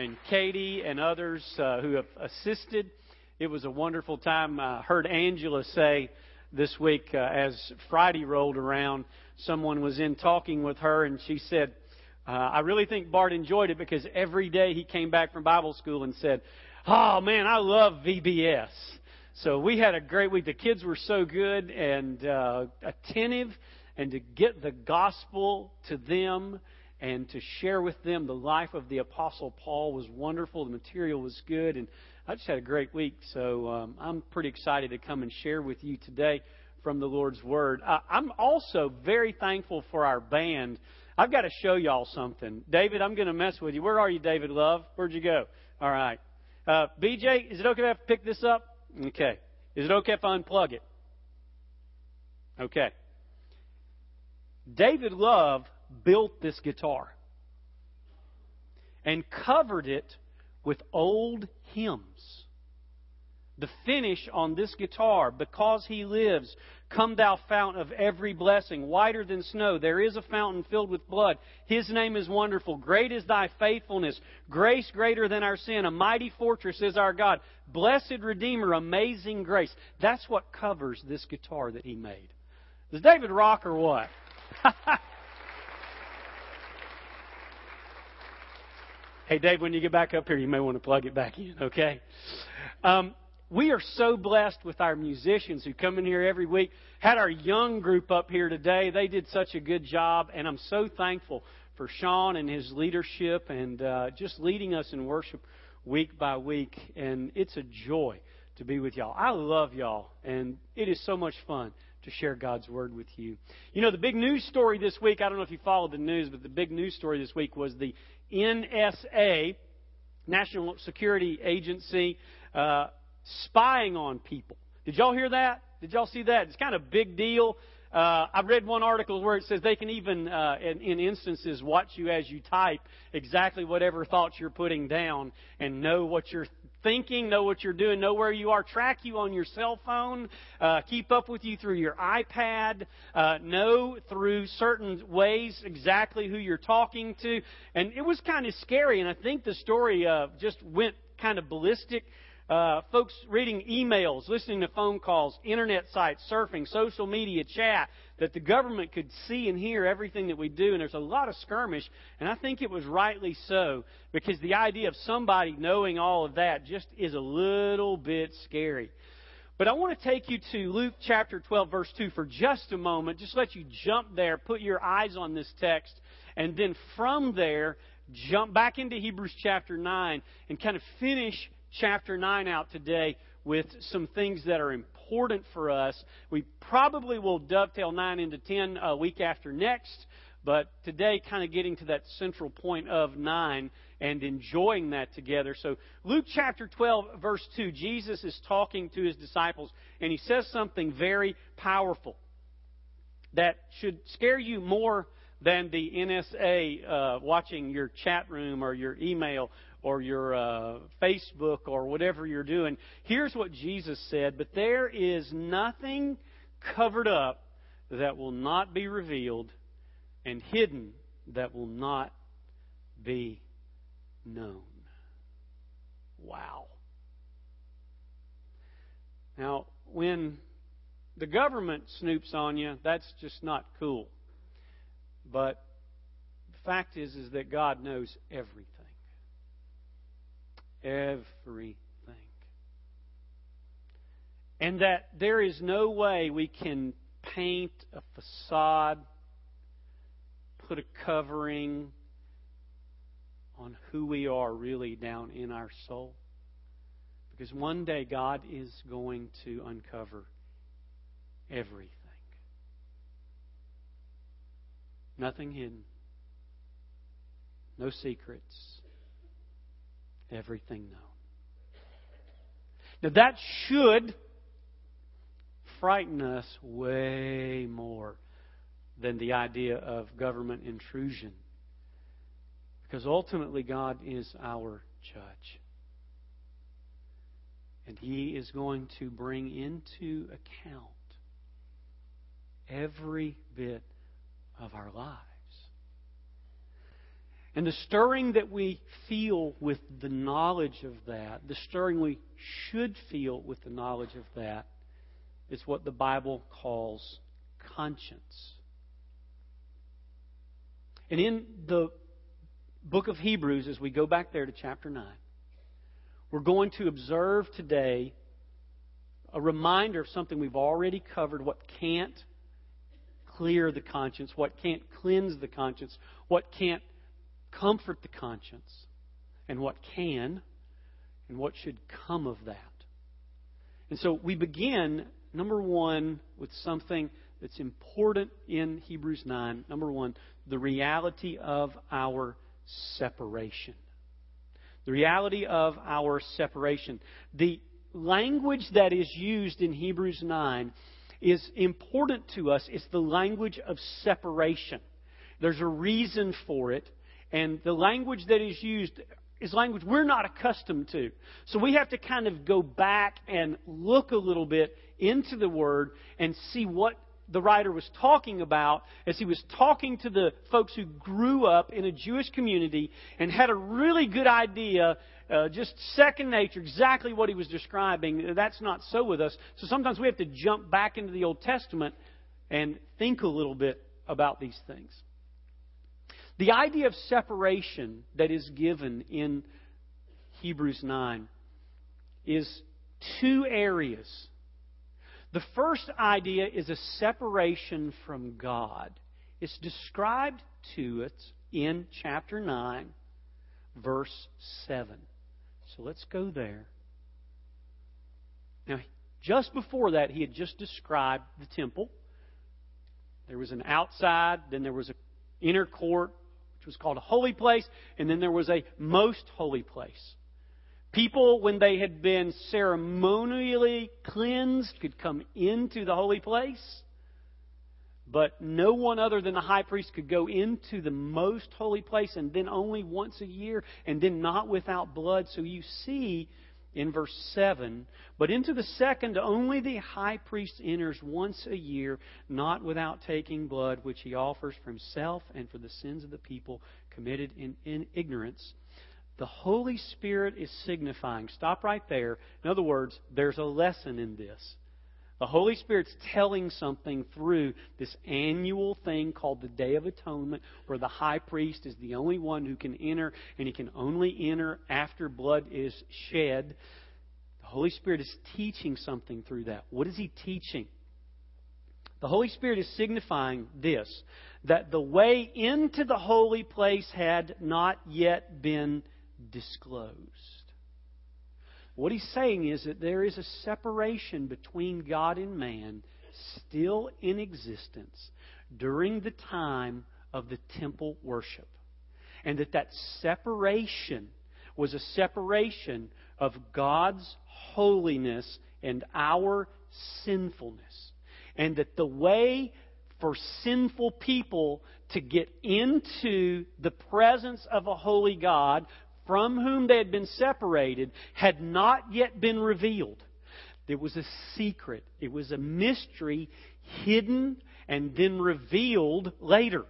and Katie and others uh, who have assisted. It was a wonderful time. I heard Angela say this week uh, as Friday rolled around, someone was in talking with her, and she said, uh, I really think Bart enjoyed it because every day he came back from Bible school and said, Oh man, I love VBS. So we had a great week. The kids were so good and uh, attentive, and to get the gospel to them and to share with them the life of the Apostle Paul was wonderful. The material was good, and I just had a great week. So um, I'm pretty excited to come and share with you today from the Lord's Word. Uh, I'm also very thankful for our band. I've got to show y'all something. David, I'm going to mess with you. Where are you, David Love? Where'd you go? All right. Uh, BJ, is it okay if I pick this up? Okay. Is it okay if I unplug it? Okay. David Love built this guitar and covered it with old hymns. The finish on this guitar, because he lives, come thou fount of every blessing, whiter than snow, there is a fountain filled with blood. His name is wonderful. Great is thy faithfulness. Grace greater than our sin. A mighty fortress is our God. Blessed Redeemer, amazing grace. That's what covers this guitar that he made. Is David rock or what? hey, Dave, when you get back up here, you may want to plug it back in, okay? Um, we are so blessed with our musicians who come in here every week. Had our young group up here today. They did such a good job, and I'm so thankful for Sean and his leadership and uh, just leading us in worship week by week. And it's a joy to be with y'all. I love y'all, and it is so much fun to share God's Word with you. You know, the big news story this week, I don't know if you followed the news, but the big news story this week was the NSA, National Security Agency, uh, spying on people. Did y'all hear that? Did y'all see that? It's kind of a big deal. Uh, I read one article where it says they can even, uh, in, in instances, watch you as you type exactly whatever thoughts you're putting down and know what you're thinking, know what you're doing, know where you are, track you on your cell phone, uh, keep up with you through your iPad, uh, know through certain ways exactly who you're talking to. And it was kind of scary, and I think the story uh, just went kind of ballistic uh, folks reading emails, listening to phone calls, internet sites, surfing, social media, chat, that the government could see and hear everything that we do. And there's a lot of skirmish, and I think it was rightly so, because the idea of somebody knowing all of that just is a little bit scary. But I want to take you to Luke chapter 12, verse 2 for just a moment. Just let you jump there, put your eyes on this text, and then from there, jump back into Hebrews chapter 9 and kind of finish chapter 9 out today with some things that are important for us. We probably will dovetail 9 into 10 a week after next, but today kind of getting to that central point of 9 and enjoying that together. So, Luke chapter 12, verse 2, Jesus is talking to his disciples, and he says something very powerful that should scare you more than the NSA uh, watching your chat room or your email or your uh, Facebook or whatever you're doing. Here's what Jesus said But there is nothing covered up that will not be revealed, and hidden that will not be known. Wow. Now, when the government snoops on you, that's just not cool. But the fact is is that God knows everything. Everything. And that there is no way we can paint a facade, put a covering on who we are really down in our soul. Because one day God is going to uncover everything. Nothing hidden. No secrets everything known. Now, that should frighten us way more than the idea of government intrusion. Because ultimately, God is our judge. And He is going to bring into account every bit of our lives. And the stirring that we feel with the knowledge of that, the stirring we should feel with the knowledge of that, is what the Bible calls conscience. And in the book of Hebrews, as we go back there to chapter 9, we're going to observe today a reminder of something we've already covered what can't clear the conscience, what can't cleanse the conscience, what can't comfort the conscience, and what can, and what should come of that. And so we begin, number one, with something that's important in Hebrews 9. Number one, the reality of our separation. The reality of our separation. The language that is used in Hebrews 9 is important to us. It's the language of separation. There's a reason for it. And the language that is used is language we're not accustomed to. So we have to kind of go back and look a little bit into the Word and see what the writer was talking about as he was talking to the folks who grew up in a Jewish community and had a really good idea, uh, just second nature, exactly what he was describing. That's not so with us. So sometimes we have to jump back into the Old Testament and think a little bit about these things. The idea of separation that is given in Hebrews 9 is two areas the first idea is a separation from God. It's described to us in chapter 9, verse 7. So let's go there. Now, just before that, he had just described the temple. There was an outside, then there was an inner court, which was called a holy place, and then there was a most holy place. People, when they had been ceremonially cleansed, could come into the holy place. But no one other than the high priest could go into the most holy place, and then only once a year, and then not without blood. So you see in verse 7 But into the second, only the high priest enters once a year, not without taking blood, which he offers for himself and for the sins of the people committed in, in ignorance the Holy Spirit is signifying. Stop right there. In other words, there's a lesson in this. The Holy Spirit's telling something through this annual thing called the Day of Atonement, where the high priest is the only one who can enter, and he can only enter after blood is shed. The Holy Spirit is teaching something through that. What is he teaching? The Holy Spirit is signifying this that the way into the holy place had not yet been disclosed. What he's saying is that there is a separation between God and man still in existence during the time of the temple worship. And that that separation was a separation of God's holiness and our sinfulness. And that the way for sinful people to get into the presence of a holy God from whom they had been separated had not yet been revealed. There was a secret, it was a mystery hidden and then revealed later.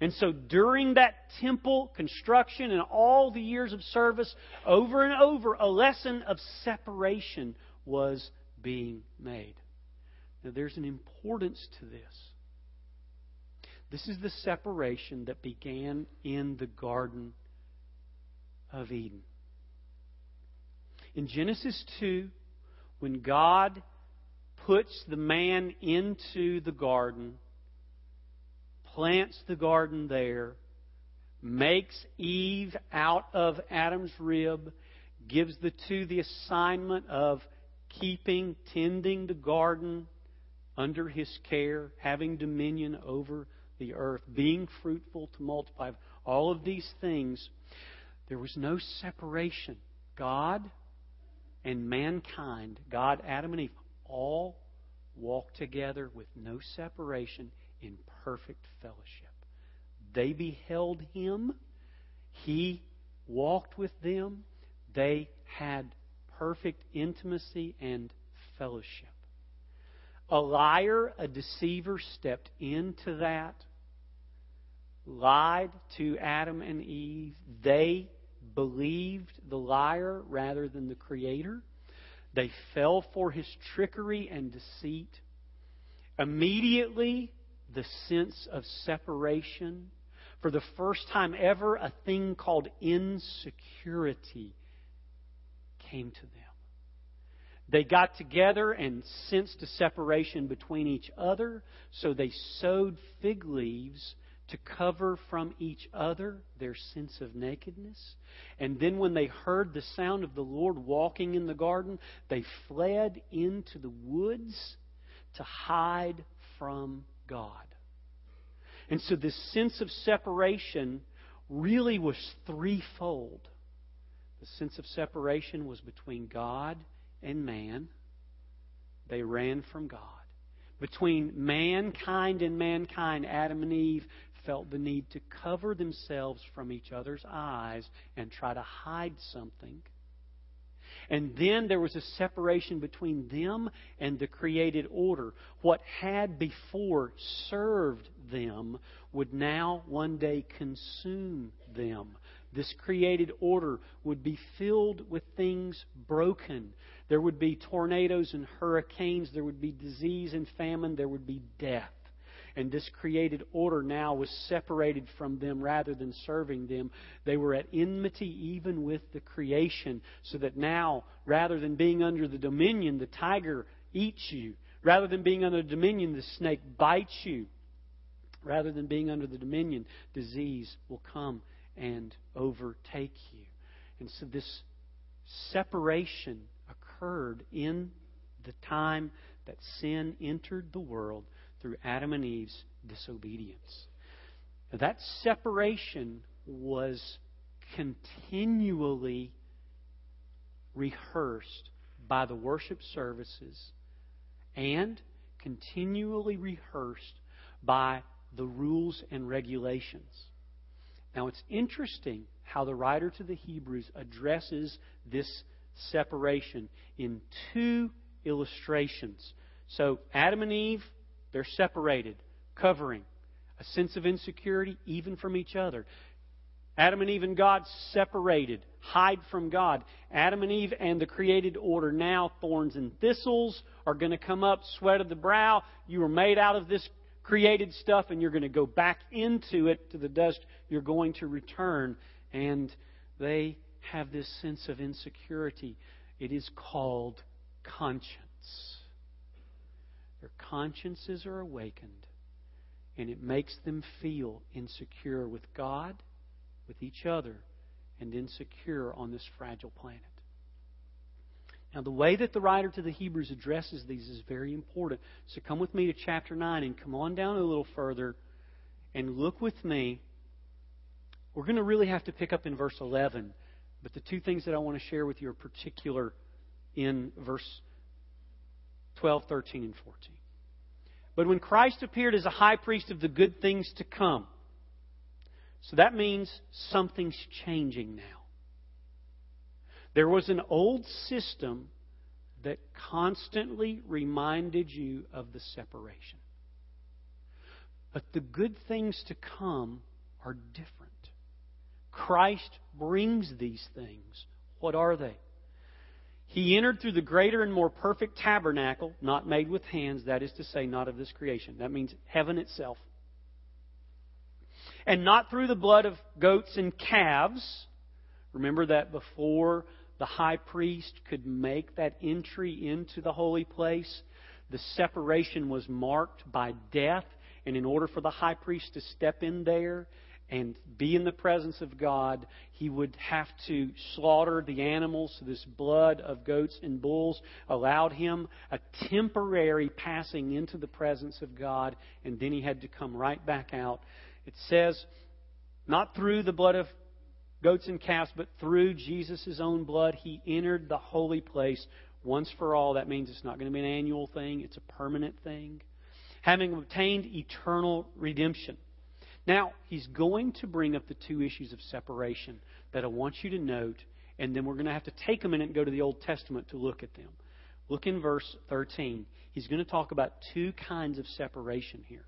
And so during that temple construction and all the years of service, over and over, a lesson of separation was being made. Now there's an importance to this. This is the separation that began in the Garden of Eden. In Genesis 2, when God puts the man into the garden, plants the garden there, makes Eve out of Adam's rib, gives the two the assignment of keeping, tending the garden under his care, having dominion over the earth, being fruitful to multiply, all of these things there was no separation. God and mankind, God, Adam, and Eve, all walked together with no separation in perfect fellowship. They beheld Him. He walked with them. They had perfect intimacy and fellowship. A liar, a deceiver stepped into that lied to Adam and Eve. They believed the liar rather than the Creator. They fell for his trickery and deceit. Immediately, the sense of separation. For the first time ever, a thing called insecurity came to them. They got together and sensed a separation between each other, so they sewed fig leaves to cover from each other their sense of nakedness. And then when they heard the sound of the Lord walking in the garden, they fled into the woods to hide from God. And so this sense of separation really was threefold. The sense of separation was between God and man. They ran from God. Between mankind and mankind, Adam and Eve felt the need to cover themselves from each other's eyes and try to hide something. And then there was a separation between them and the created order. What had before served them would now one day consume them. This created order would be filled with things broken. There would be tornadoes and hurricanes. There would be disease and famine. There would be death. And this created order now was separated from them rather than serving them. They were at enmity even with the creation, so that now, rather than being under the dominion, the tiger eats you. Rather than being under the dominion, the snake bites you. Rather than being under the dominion, disease will come and overtake you. And so this separation occurred in the time that sin entered the world through Adam and Eve's disobedience. Now, that separation was continually rehearsed by the worship services and continually rehearsed by the rules and regulations. Now, it's interesting how the writer to the Hebrews addresses this separation in two illustrations. So, Adam and Eve they're separated, covering a sense of insecurity even from each other. Adam and Eve and God separated, hide from God. Adam and Eve and the created order now, thorns and thistles are going to come up, sweat of the brow. You were made out of this created stuff and you're going to go back into it to the dust. You're going to return. And they have this sense of insecurity. It is called conscience. Their consciences are awakened, and it makes them feel insecure with God, with each other, and insecure on this fragile planet. Now, the way that the writer to the Hebrews addresses these is very important. So come with me to chapter 9 and come on down a little further and look with me. We're going to really have to pick up in verse 11, but the two things that I want to share with you are particular in verse 12, 13, and 14. But when Christ appeared as a high priest of the good things to come, so that means something's changing now. There was an old system that constantly reminded you of the separation. But the good things to come are different. Christ brings these things. What are they? He entered through the greater and more perfect tabernacle, not made with hands, that is to say, not of this creation. That means heaven itself. And not through the blood of goats and calves. Remember that before the high priest could make that entry into the holy place, the separation was marked by death. And in order for the high priest to step in there, and be in the presence of God, he would have to slaughter the animals. So this blood of goats and bulls allowed him a temporary passing into the presence of God, and then he had to come right back out. It says, not through the blood of goats and calves, but through Jesus' own blood, he entered the holy place once for all. That means it's not going to be an annual thing, it's a permanent thing. Having obtained eternal redemption. Now, he's going to bring up the two issues of separation that I want you to note, and then we're going to have to take a minute and go to the Old Testament to look at them. Look in verse 13. He's going to talk about two kinds of separation here.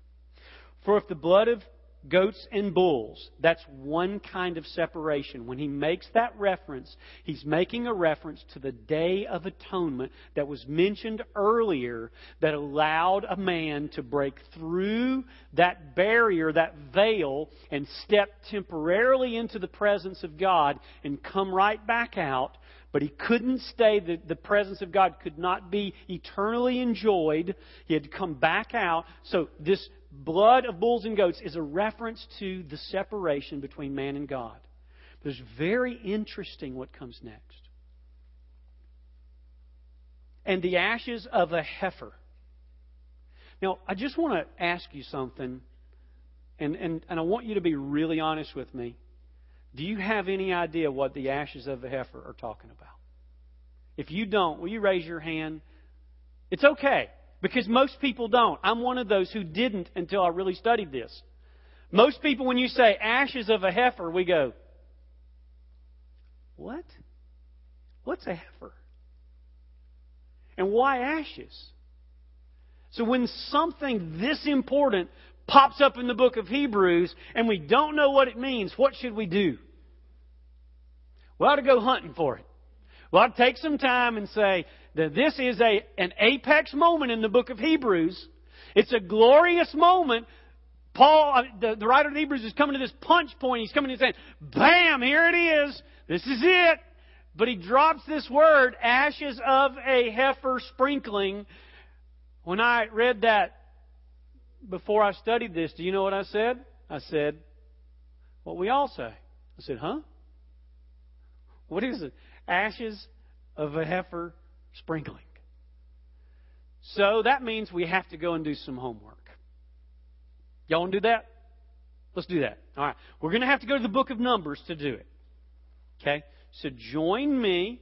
For if the blood of goats and bulls, that's one kind of separation. When he makes that reference, he's making a reference to the Day of Atonement that was mentioned earlier that allowed a man to break through that barrier, that veil, and step temporarily into the presence of God and come right back out. But he couldn't stay. The, the presence of God could not be eternally enjoyed. He had to come back out. So this blood of bulls and goats is a reference to the separation between man and God. But it's very interesting what comes next. And the ashes of a heifer. Now, I just want to ask you something, and, and, and I want you to be really honest with me. Do you have any idea what the ashes of a heifer are talking about? If you don't, will you raise your hand? It's okay. Because most people don't. I'm one of those who didn't until I really studied this. Most people, when you say ashes of a heifer, we go, What? What's a heifer? And why ashes? So when something this important pops up in the book of Hebrews and we don't know what it means, what should we do? We ought to go hunting for it. We ought to take some time and say, that this is a, an apex moment in the book of Hebrews. It's a glorious moment. Paul, uh, the, the writer of Hebrews is coming to this punch point. He's coming and saying, bam, here it is. This is it. But he drops this word, ashes of a heifer sprinkling. When I read that before I studied this, do you know what I said? I said, what we all say. I said, huh? What is it? Ashes of a heifer sprinkling. So that means we have to go and do some homework. Y'all want to do that? Let's do that. All right. We're going to have to go to the book of Numbers to do it. Okay? So join me.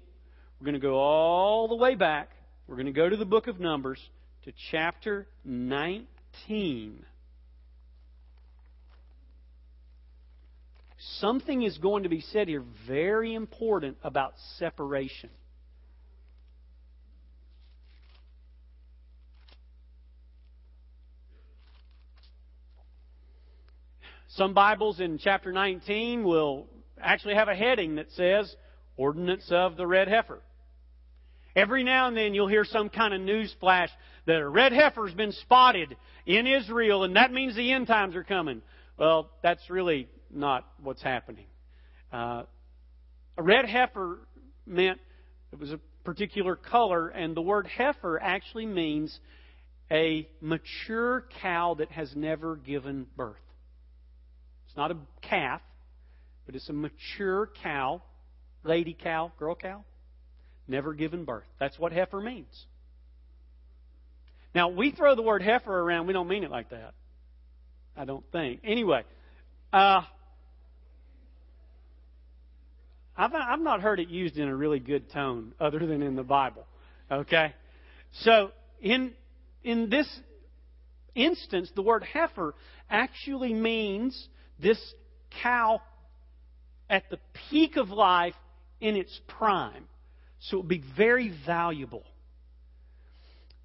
We're going to go all the way back. We're going to go to the book of Numbers to chapter 19. Something is going to be said here very important about separation. Some Bibles in chapter 19 will actually have a heading that says Ordinance of the Red Heifer. Every now and then you'll hear some kind of news flash that a red heifer's been spotted in Israel and that means the end times are coming. Well, that's really not what's happening. Uh, a red heifer meant it was a particular color, and the word heifer actually means a mature cow that has never given birth. It's not a calf, but it's a mature cow, lady cow, girl cow, never given birth. That's what heifer means. Now, we throw the word heifer around, we don't mean it like that. I don't think. Anyway, uh, I've, I've not heard it used in a really good tone other than in the Bible. Okay? So, in, in this instance, the word heifer actually means this cow at the peak of life in its prime. So it would be very valuable.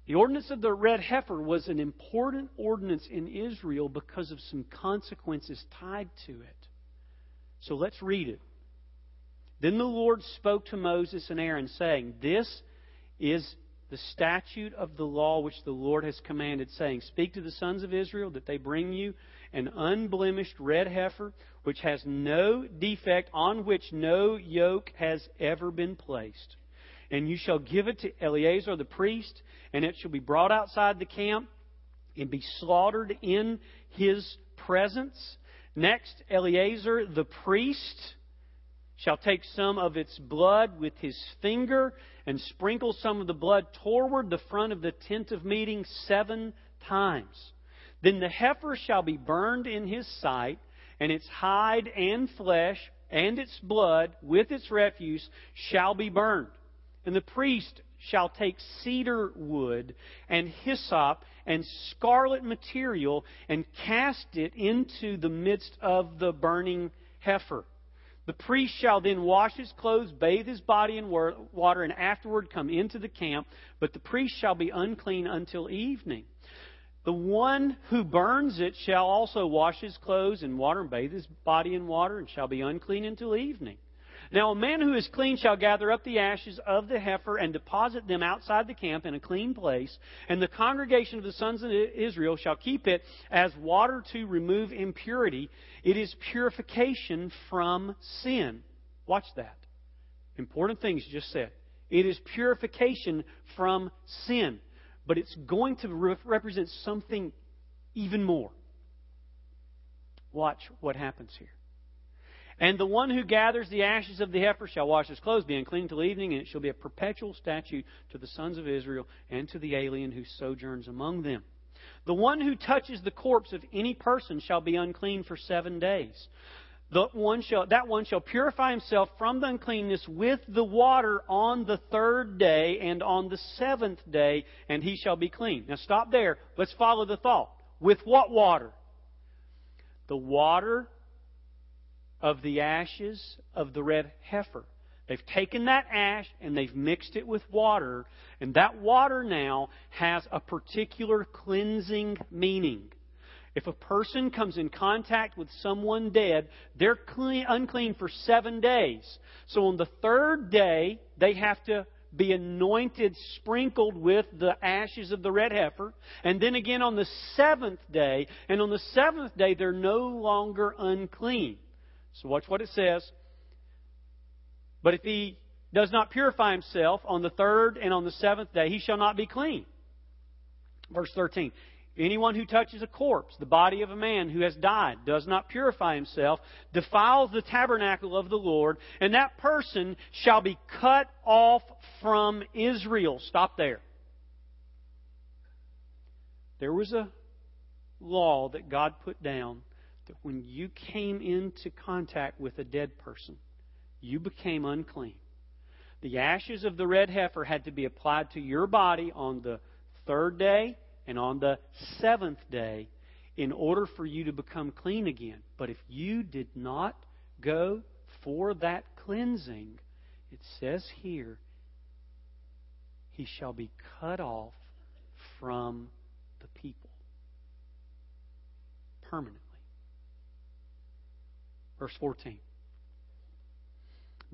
The ordinance of the red heifer was an important ordinance in Israel because of some consequences tied to it. So let's read it. Then the Lord spoke to Moses and Aaron, saying, This is the statute of the law which the Lord has commanded, saying, Speak to the sons of Israel that they bring you an unblemished red heifer, which has no defect, on which no yoke has ever been placed. And you shall give it to Eleazar the priest, and it shall be brought outside the camp and be slaughtered in his presence. Next, Eleazar the priest shall take some of its blood with his finger and sprinkle some of the blood toward the front of the tent of meeting seven times. Then the heifer shall be burned in his sight, and its hide and flesh and its blood with its refuse shall be burned. And the priest shall take cedar wood and hyssop and scarlet material and cast it into the midst of the burning heifer. The priest shall then wash his clothes, bathe his body in water, and afterward come into the camp. But the priest shall be unclean until evening. The one who burns it shall also wash his clothes in water and bathe his body in water and shall be unclean until evening. Now a man who is clean shall gather up the ashes of the heifer and deposit them outside the camp in a clean place, and the congregation of the sons of Israel shall keep it as water to remove impurity. It is purification from sin. Watch that. Important things just said. It is purification from sin. But it's going to re- represent something even more. Watch what happens here. And the one who gathers the ashes of the heifer shall wash his clothes, be unclean till evening, and it shall be a perpetual statute to the sons of Israel and to the alien who sojourns among them. The one who touches the corpse of any person shall be unclean for seven days. One shall, that one shall purify himself from the uncleanness with the water on the third day and on the seventh day, and he shall be clean. Now stop there. Let's follow the thought. With what water? The water of the ashes of the red heifer. They've taken that ash and they've mixed it with water, and that water now has a particular cleansing meaning. If a person comes in contact with someone dead, they're clean, unclean for seven days. So on the third day, they have to be anointed, sprinkled with the ashes of the red heifer. And then again on the seventh day. And on the seventh day, they're no longer unclean. So watch what it says. But if he does not purify himself on the third and on the seventh day, he shall not be clean. Verse 13. Anyone who touches a corpse, the body of a man who has died, does not purify himself, defiles the tabernacle of the Lord, and that person shall be cut off from Israel. Stop there. There was a law that God put down that when you came into contact with a dead person, you became unclean. The ashes of the red heifer had to be applied to your body on the third day and on the seventh day in order for you to become clean again. But if you did not go for that cleansing, it says here, he shall be cut off from the people permanently. Verse 14.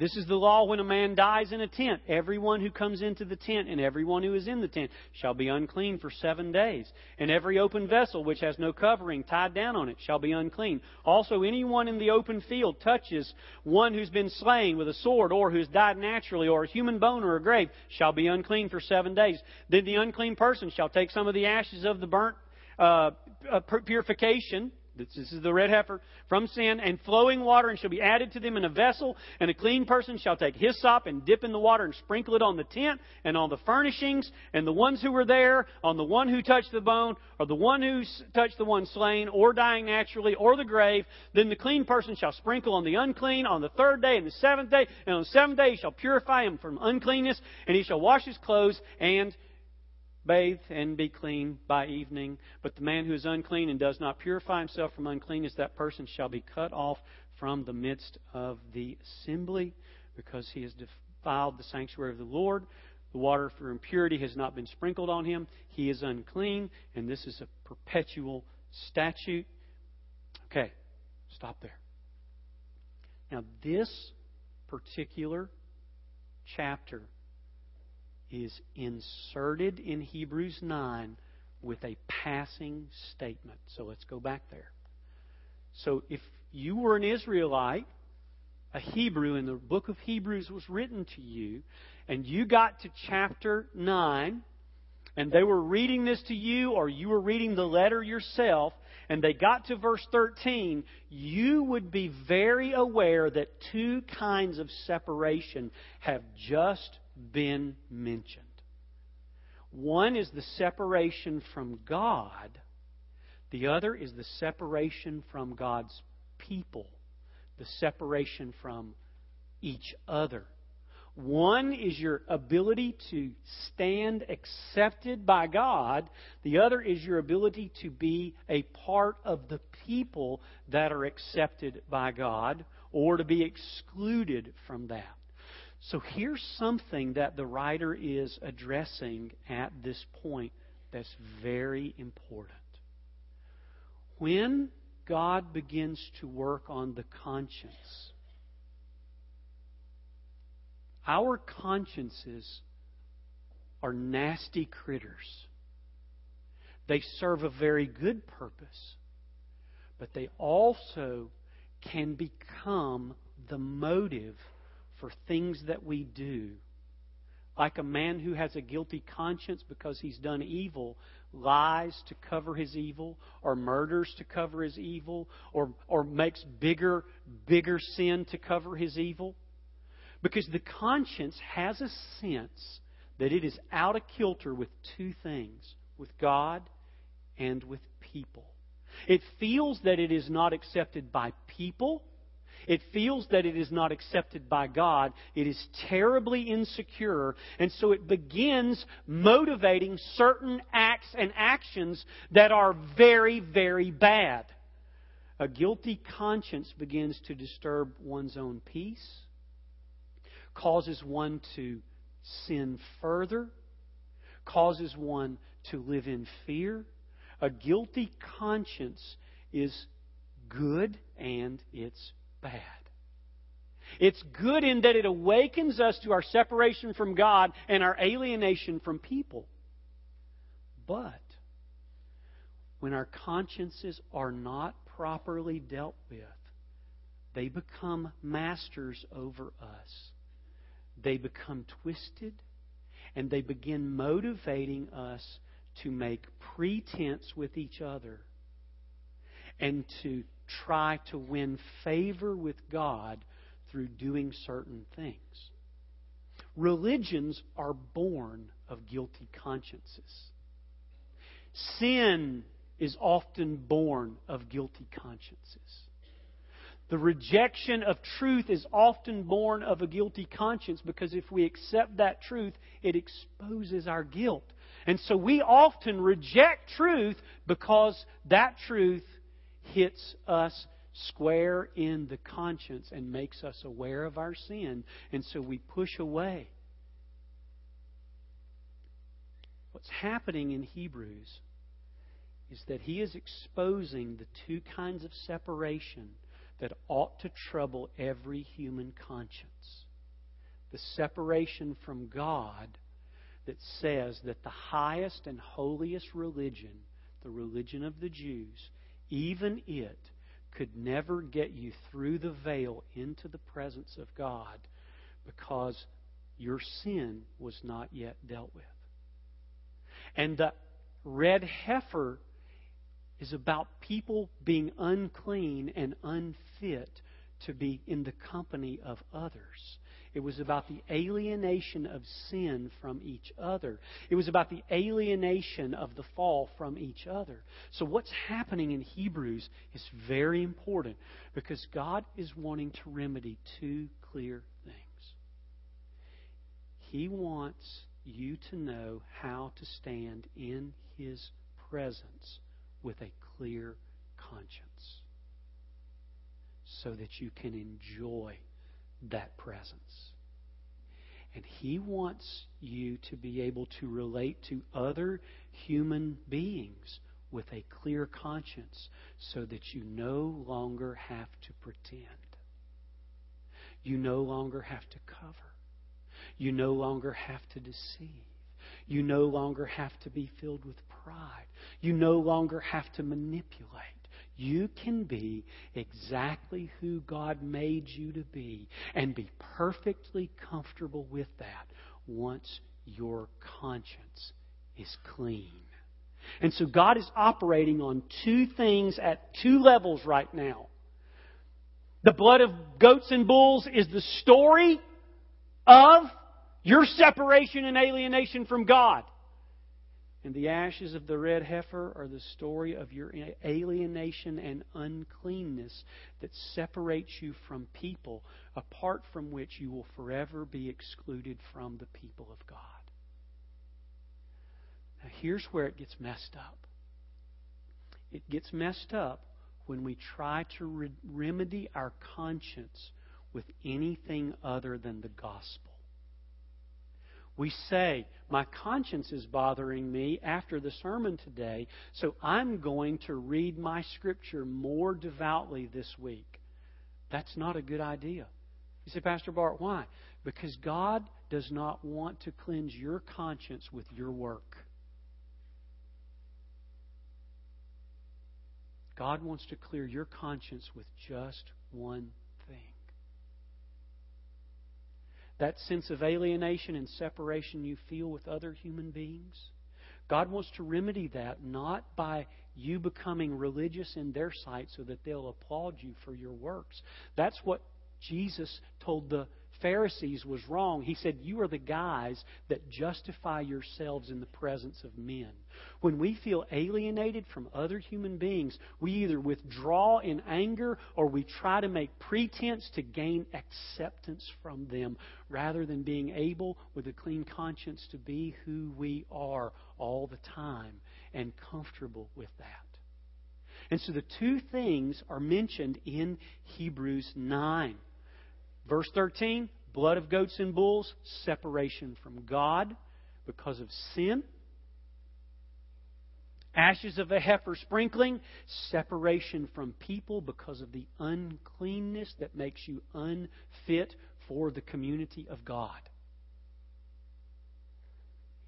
This is the law when a man dies in a tent. Everyone who comes into the tent and everyone who is in the tent shall be unclean for seven days. And every open vessel which has no covering tied down on it shall be unclean. Also, anyone in the open field touches one who's been slain with a sword or who's died naturally or a human bone or a grave shall be unclean for seven days. Then the unclean person shall take some of the ashes of the burnt uh, uh purification this is the red heifer from sin, and flowing water, and shall be added to them in a vessel. And a clean person shall take hyssop and dip in the water and sprinkle it on the tent and on the furnishings, and the ones who were there, on the one who touched the bone, or the one who touched the one slain, or dying naturally, or the grave. Then the clean person shall sprinkle on the unclean on the third day and the seventh day, and on the seventh day he shall purify him from uncleanness, and he shall wash his clothes and bathe and be clean by evening. But the man who is unclean and does not purify himself from uncleanness, that person shall be cut off from the midst of the assembly, because he has defiled the sanctuary of the Lord. The water for impurity has not been sprinkled on him. He is unclean, and this is a perpetual statute. Okay, stop there. Now, this particular chapter is inserted in Hebrews 9 with a passing statement. So let's go back there. So if you were an Israelite, a Hebrew, and the book of Hebrews was written to you, and you got to chapter 9, and they were reading this to you, or you were reading the letter yourself, and they got to verse 13, you would be very aware that two kinds of separation have just been mentioned. One is the separation from God, the other is the separation from God's people, the separation from each other. One is your ability to stand accepted by God. The other is your ability to be a part of the people that are accepted by God or to be excluded from that. So here's something that the writer is addressing at this point that's very important. when God begins to work on the conscience, our consciences are nasty critters. They serve a very good purpose, but they also can become the motive for things that we do. Like a man who has a guilty conscience because he's done evil, lies to cover his evil, or murders to cover his evil, or, or makes bigger, bigger sin to cover his evil. Because the conscience has a sense that it is out of kilter with two things with God and with people. It feels that it is not accepted by people. It feels that it is not accepted by God. It is terribly insecure. And so it begins motivating certain acts and actions that are very, very bad. A guilty conscience begins to disturb one's own peace, causes one to sin further, causes one to live in fear. A guilty conscience is good and it's bad. It's good in that it awakens us to our separation from God and our alienation from people. But when our consciences are not properly dealt with, they become masters over us they become twisted and they begin motivating us to make pretense with each other and to try to win favor with God through doing certain things. Religions are born of guilty consciences. Sin is often born of guilty consciences. The rejection of truth is often born of a guilty conscience because if we accept that truth, it exposes our guilt. And so we often reject truth because that truth hits us square in the conscience and makes us aware of our sin. And so we push away. What's happening in Hebrews is that he is exposing the two kinds of separation that ought to trouble every human conscience. The separation from God that says that the highest and holiest religion, the religion of the Jews, even it could never get you through the veil into the presence of God because your sin was not yet dealt with. And the red heifer is about people being unclean and unfit to be in the company of others. It was about the alienation of sin from each other. It was about the alienation of the fall from each other. So, what's happening in Hebrews is very important because God is wanting to remedy two clear things. He wants you to know how to stand in His presence with a clear conscience so that you can enjoy that presence. And He wants you to be able to relate to other human beings with a clear conscience so that you no longer have to pretend. You no longer have to cover. You no longer have to deceive. You no longer have to be filled with pride. You no longer have to manipulate. You can be exactly who God made you to be and be perfectly comfortable with that once your conscience is clean. And so God is operating on two things at two levels right now. The blood of goats and bulls is the story of your separation and alienation from God. And the ashes of the red heifer are the story of your alienation and uncleanness that separates you from people, apart from which you will forever be excluded from the people of God. Now, here's where it gets messed up it gets messed up when we try to re- remedy our conscience with anything other than the gospel We say, My conscience is bothering me after the sermon today, so I'm going to read my scripture more devoutly this week. That's not a good idea. You say, Pastor Bart, why? Because God does not want to cleanse your conscience with your work. God wants to clear your conscience with just one thing. That sense of alienation and separation you feel with other human beings, God wants to remedy that not by you becoming religious in their sight so that they'll applaud you for your works. That's what Jesus told the Pharisees was wrong. He said, You are the guys that justify yourselves in the presence of men. When we feel alienated from other human beings, we either withdraw in anger or we try to make pretense to gain acceptance from them rather than being able, with a clean conscience, to be who we are all the time and comfortable with that. And so the two things are mentioned in Hebrews 9. Verse 13 blood of goats and bulls, separation from God because of sin. Ashes of a heifer sprinkling, separation from people because of the uncleanness that makes you unfit for the community of God.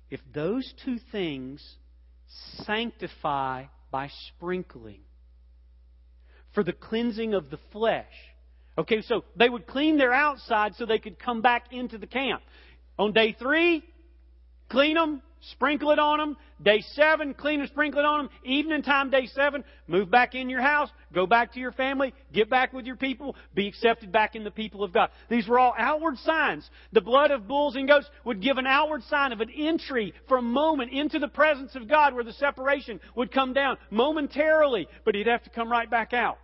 If those two things sanctify by sprinkling for the cleansing of the flesh, Okay, so they would clean their outside so they could come back into the camp. On day three, clean them, sprinkle it on them. Day seven, clean and sprinkle it on them. Evening time, day seven, move back in your house, go back to your family, get back with your people, be accepted back in the people of God. These were all outward signs. The blood of bulls and goats would give an outward sign of an entry for a moment into the presence of God where the separation would come down momentarily, but he'd have to come right back out.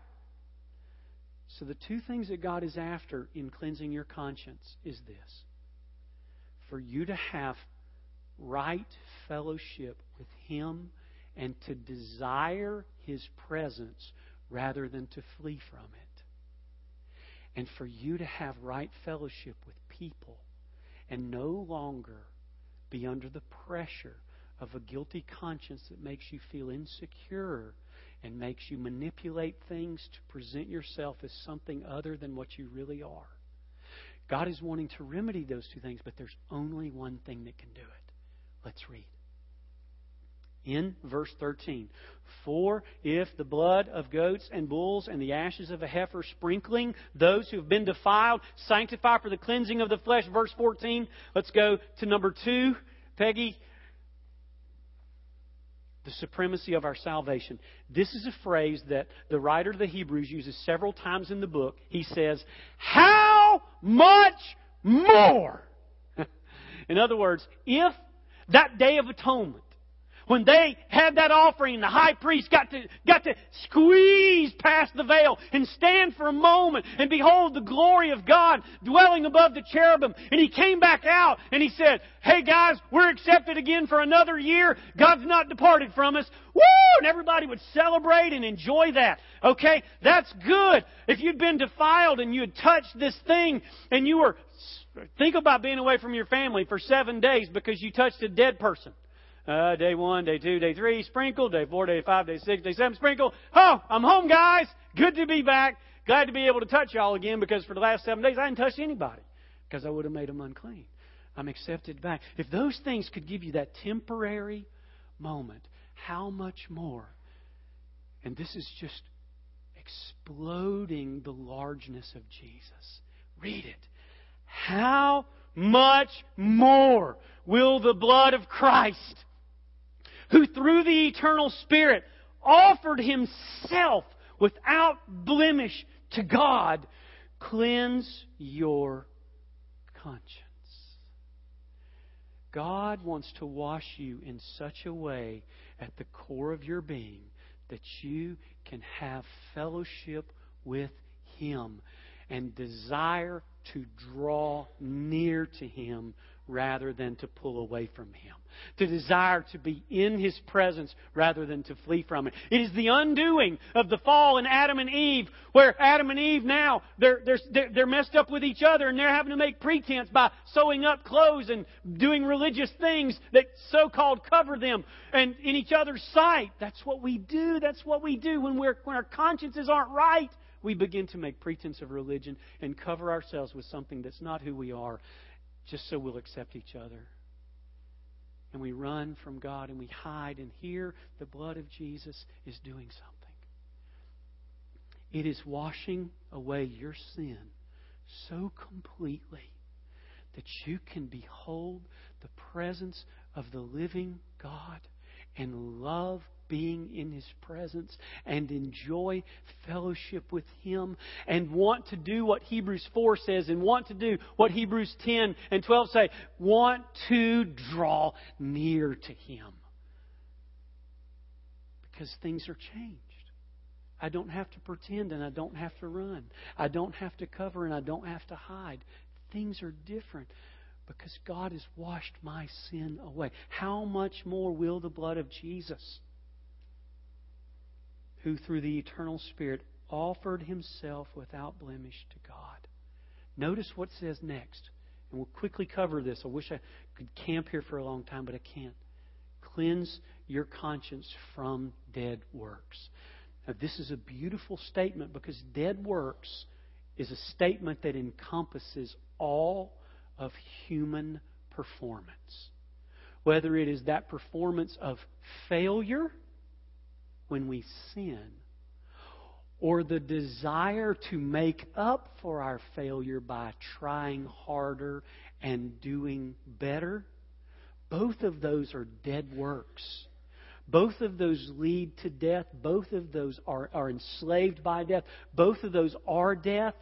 So, the two things that God is after in cleansing your conscience is this for you to have right fellowship with Him and to desire His presence rather than to flee from it. And for you to have right fellowship with people and no longer be under the pressure of a guilty conscience that makes you feel insecure and makes you manipulate things to present yourself as something other than what you really are. God is wanting to remedy those two things, but there's only one thing that can do it. Let's read. In verse 13, for if the blood of goats and bulls and the ashes of a heifer sprinkling those who have been defiled sanctify for the cleansing of the flesh. Verse 14, let's go to number two. Peggy, the supremacy of our salvation. This is a phrase that the writer of the Hebrews uses several times in the book. He says, How much more? in other words, if that day of atonement when they had that offering, the high priest got to, got to squeeze past the veil and stand for a moment and behold the glory of God dwelling above the cherubim. And he came back out and he said, Hey guys, we're accepted again for another year. God's not departed from us. Woo! And everybody would celebrate and enjoy that. Okay? That's good. If you'd been defiled and you had touched this thing and you were, think about being away from your family for seven days because you touched a dead person. Uh, day one, day two, day three, sprinkle. Day four, day five, day six, day seven, sprinkle. Oh, I'm home, guys. Good to be back. Glad to be able to touch y'all again because for the last seven days I hadn't touched anybody because I would have made them unclean. I'm accepted back. If those things could give you that temporary moment, how much more? And this is just exploding the largeness of Jesus. Read it. How much more will the blood of Christ who through the eternal Spirit offered himself without blemish to God, cleanse your conscience. God wants to wash you in such a way at the core of your being that you can have fellowship with Him and desire to draw near to Him rather than to pull away from Him. To desire to be in His presence rather than to flee from it. It is the undoing of the fall in Adam and Eve, where Adam and Eve now, they're, they're, they're messed up with each other and they're having to make pretense by sewing up clothes and doing religious things that so-called cover them and in each other's sight. That's what we do. That's what we do when, we're, when our consciences aren't right we begin to make pretense of religion and cover ourselves with something that's not who we are just so we'll accept each other. And we run from God and we hide, and here the blood of Jesus is doing something. It is washing away your sin so completely that you can behold the presence of the living God and love being in His presence and enjoy fellowship with Him and want to do what Hebrews 4 says and want to do what Hebrews 10 and 12 say. Want to draw near to Him. Because things are changed. I don't have to pretend and I don't have to run. I don't have to cover and I don't have to hide. Things are different because God has washed my sin away. How much more will the blood of Jesus? Who through the eternal Spirit offered himself without blemish to God. Notice what says next. And we'll quickly cover this. I wish I could camp here for a long time, but I can't. Cleanse your conscience from dead works. Now, this is a beautiful statement because dead works is a statement that encompasses all of human performance. Whether it is that performance of failure when we sin, or the desire to make up for our failure by trying harder and doing better, both of those are dead works. Both of those lead to death. Both of those are, are enslaved by death. Both of those are death.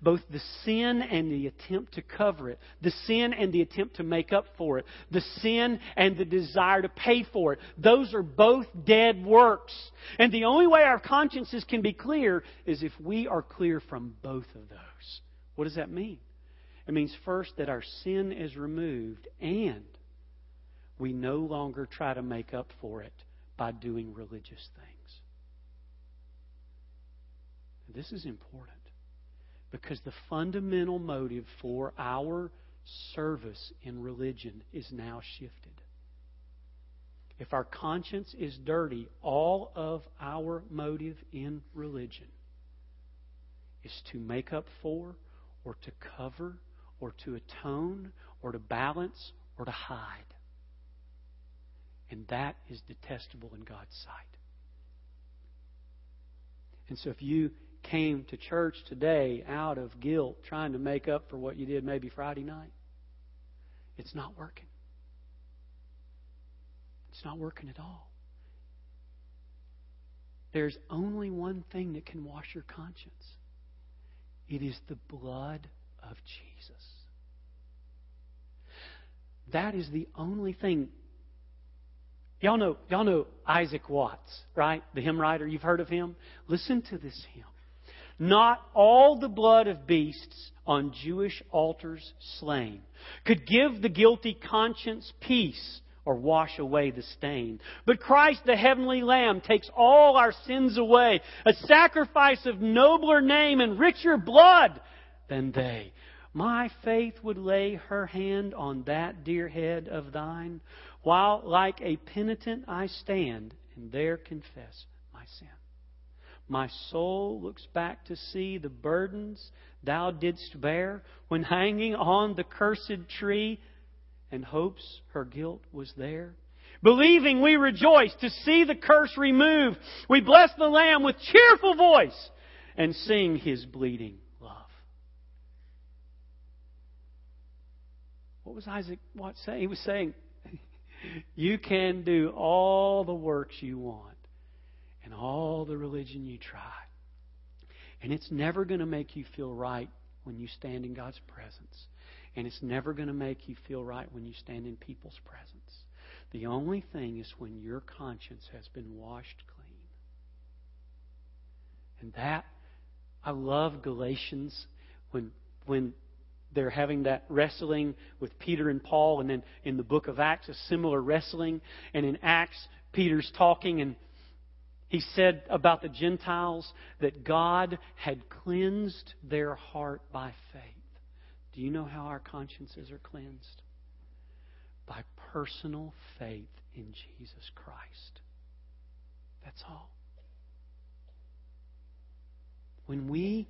Both the sin and the attempt to cover it. The sin and the attempt to make up for it. The sin and the desire to pay for it. Those are both dead works. And the only way our consciences can be clear is if we are clear from both of those. What does that mean? It means first that our sin is removed and we no longer try to make up for it by doing religious things. This is important because the fundamental motive for our service in religion is now shifted. If our conscience is dirty, all of our motive in religion is to make up for, or to cover, or to atone, or to balance, or to hide. And that is detestable in God's sight. And so if you came to church today out of guilt, trying to make up for what you did maybe Friday night, it's not working. It's not working at all. There's only one thing that can wash your conscience it is the blood of Jesus. That is the only thing Y'all know, y'all know Isaac Watts, right? The hymn writer. You've heard of him? Listen to this hymn. Not all the blood of beasts on Jewish altars slain could give the guilty conscience peace or wash away the stain. But Christ, the heavenly Lamb, takes all our sins away, a sacrifice of nobler name and richer blood than they. My faith would lay her hand on that dear head of thine, while like a penitent I stand and there confess my sin. My soul looks back to see the burdens thou didst bear when hanging on the cursed tree and hopes her guilt was there. Believing we rejoice to see the curse removed. We bless the Lamb with cheerful voice and sing his bleeding love. What was Isaac Watts saying? He was saying, you can do all the works you want and all the religion you try. And it's never going to make you feel right when you stand in God's presence. And it's never going to make you feel right when you stand in people's presence. The only thing is when your conscience has been washed clean. And that, I love Galatians when, when they're having that wrestling with Peter and Paul, and then in the book of Acts, a similar wrestling. And in Acts, Peter's talking, and he said about the Gentiles that God had cleansed their heart by faith. Do you know how our consciences are cleansed? By personal faith in Jesus Christ. That's all. When we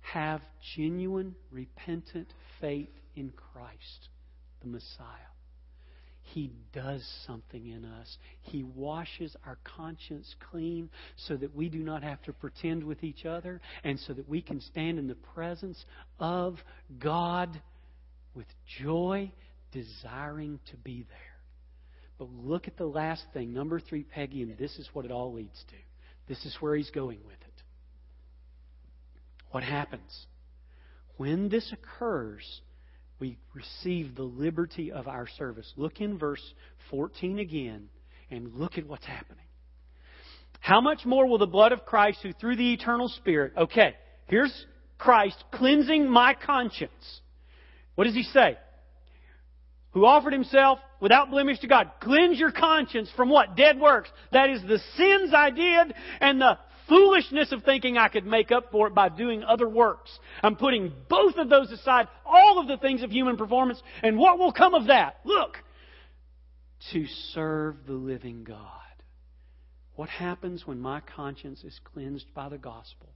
have genuine, repentant faith in Christ, the Messiah, He does something in us. He washes our conscience clean so that we do not have to pretend with each other and so that we can stand in the presence of God with joy, desiring to be there. But look at the last thing, number three, Peggy, and this is what it all leads to. This is where he's going with it. What happens? When this occurs, we receive the liberty of our service. Look in verse 14 again and look at what's happening. How much more will the blood of Christ, who through the eternal Spirit, okay, here's Christ cleansing my conscience. What does he say? Who offered himself without blemish to God. Cleanse your conscience from what? Dead works. That is the sins I did and the foolishness of thinking I could make up for it by doing other works. I'm putting both of those aside, all of the things of human performance, and what will come of that? Look, to serve the living God. What happens when my conscience is cleansed by the gospel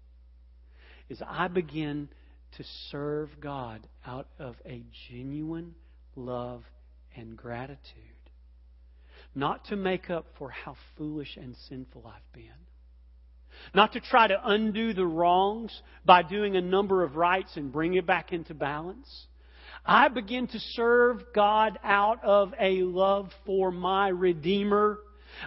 is I begin to serve God out of a genuine love and gratitude. Not to make up for how foolish and sinful I've been not to try to undo the wrongs by doing a number of rights and bring it back into balance. I begin to serve God out of a love for my Redeemer.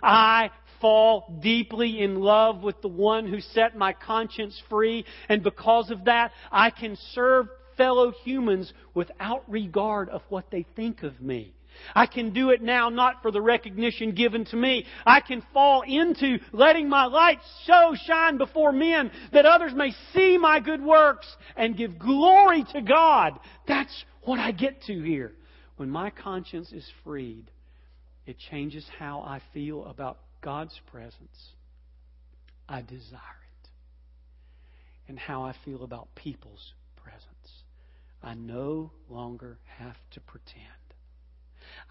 I fall deeply in love with the one who set my conscience free, and because of that, I can serve fellow humans without regard of what they think of me. I can do it now not for the recognition given to me. I can fall into letting my light so shine before men that others may see my good works and give glory to God. That's what I get to here. When my conscience is freed, it changes how I feel about God's presence. I desire it. And how I feel about people's presence. I no longer have to pretend.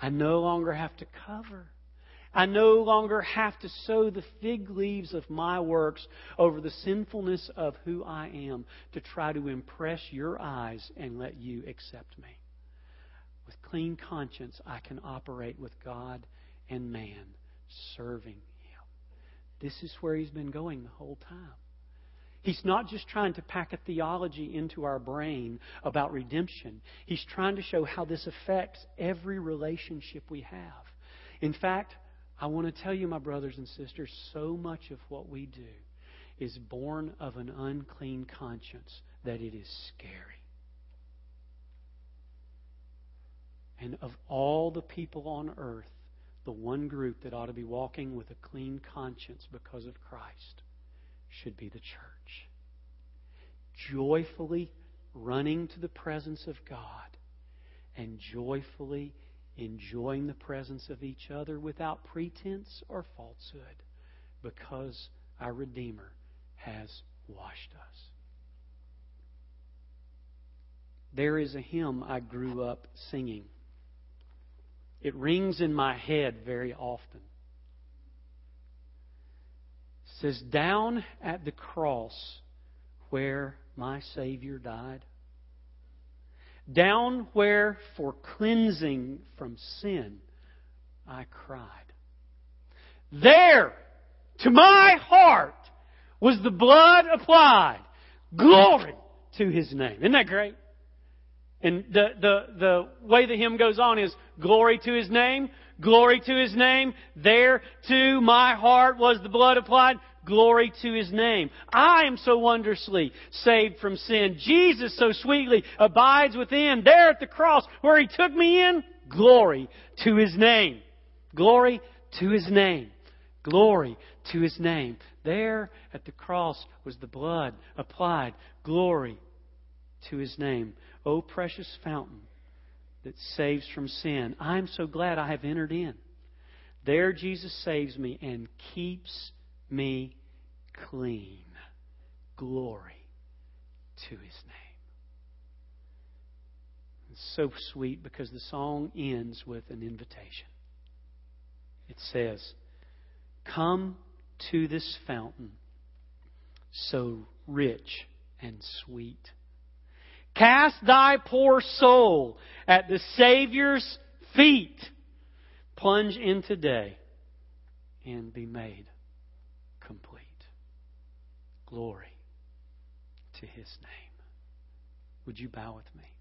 I no longer have to cover. I no longer have to sow the fig leaves of my works over the sinfulness of who I am to try to impress your eyes and let you accept me. With clean conscience, I can operate with God and man, serving Him. This is where He's been going the whole time. He's not just trying to pack a theology into our brain about redemption. He's trying to show how this affects every relationship we have. In fact, I want to tell you, my brothers and sisters, so much of what we do is born of an unclean conscience that it is scary. And of all the people on earth, the one group that ought to be walking with a clean conscience because of Christ should be the church joyfully running to the presence of God and joyfully enjoying the presence of each other without pretense or falsehood because our Redeemer has washed us. There is a hymn I grew up singing. It rings in my head very often. It says, Down at the cross where my Savior died. Down where for cleansing from sin I cried. There, to my heart, was the blood applied. Glory to His name. Isn't that great? And the, the, the way the hymn goes on is glory to His name, glory to His name. There to my heart was the blood applied. Glory to His name. I am so wondrously saved from sin. Jesus so sweetly abides within. There at the cross where He took me in. Glory to His name. Glory to His name. Glory to His name. There at the cross was the blood applied. Glory to His name. O precious fountain that saves from sin. I'm so glad I have entered in. There Jesus saves me and keeps me clean. Glory to his name. It's so sweet because the song ends with an invitation. It says, Come to this fountain so rich and sweet. Cast thy poor soul at the Savior's feet. Plunge in today and be made. Glory to his name. Would you bow with me?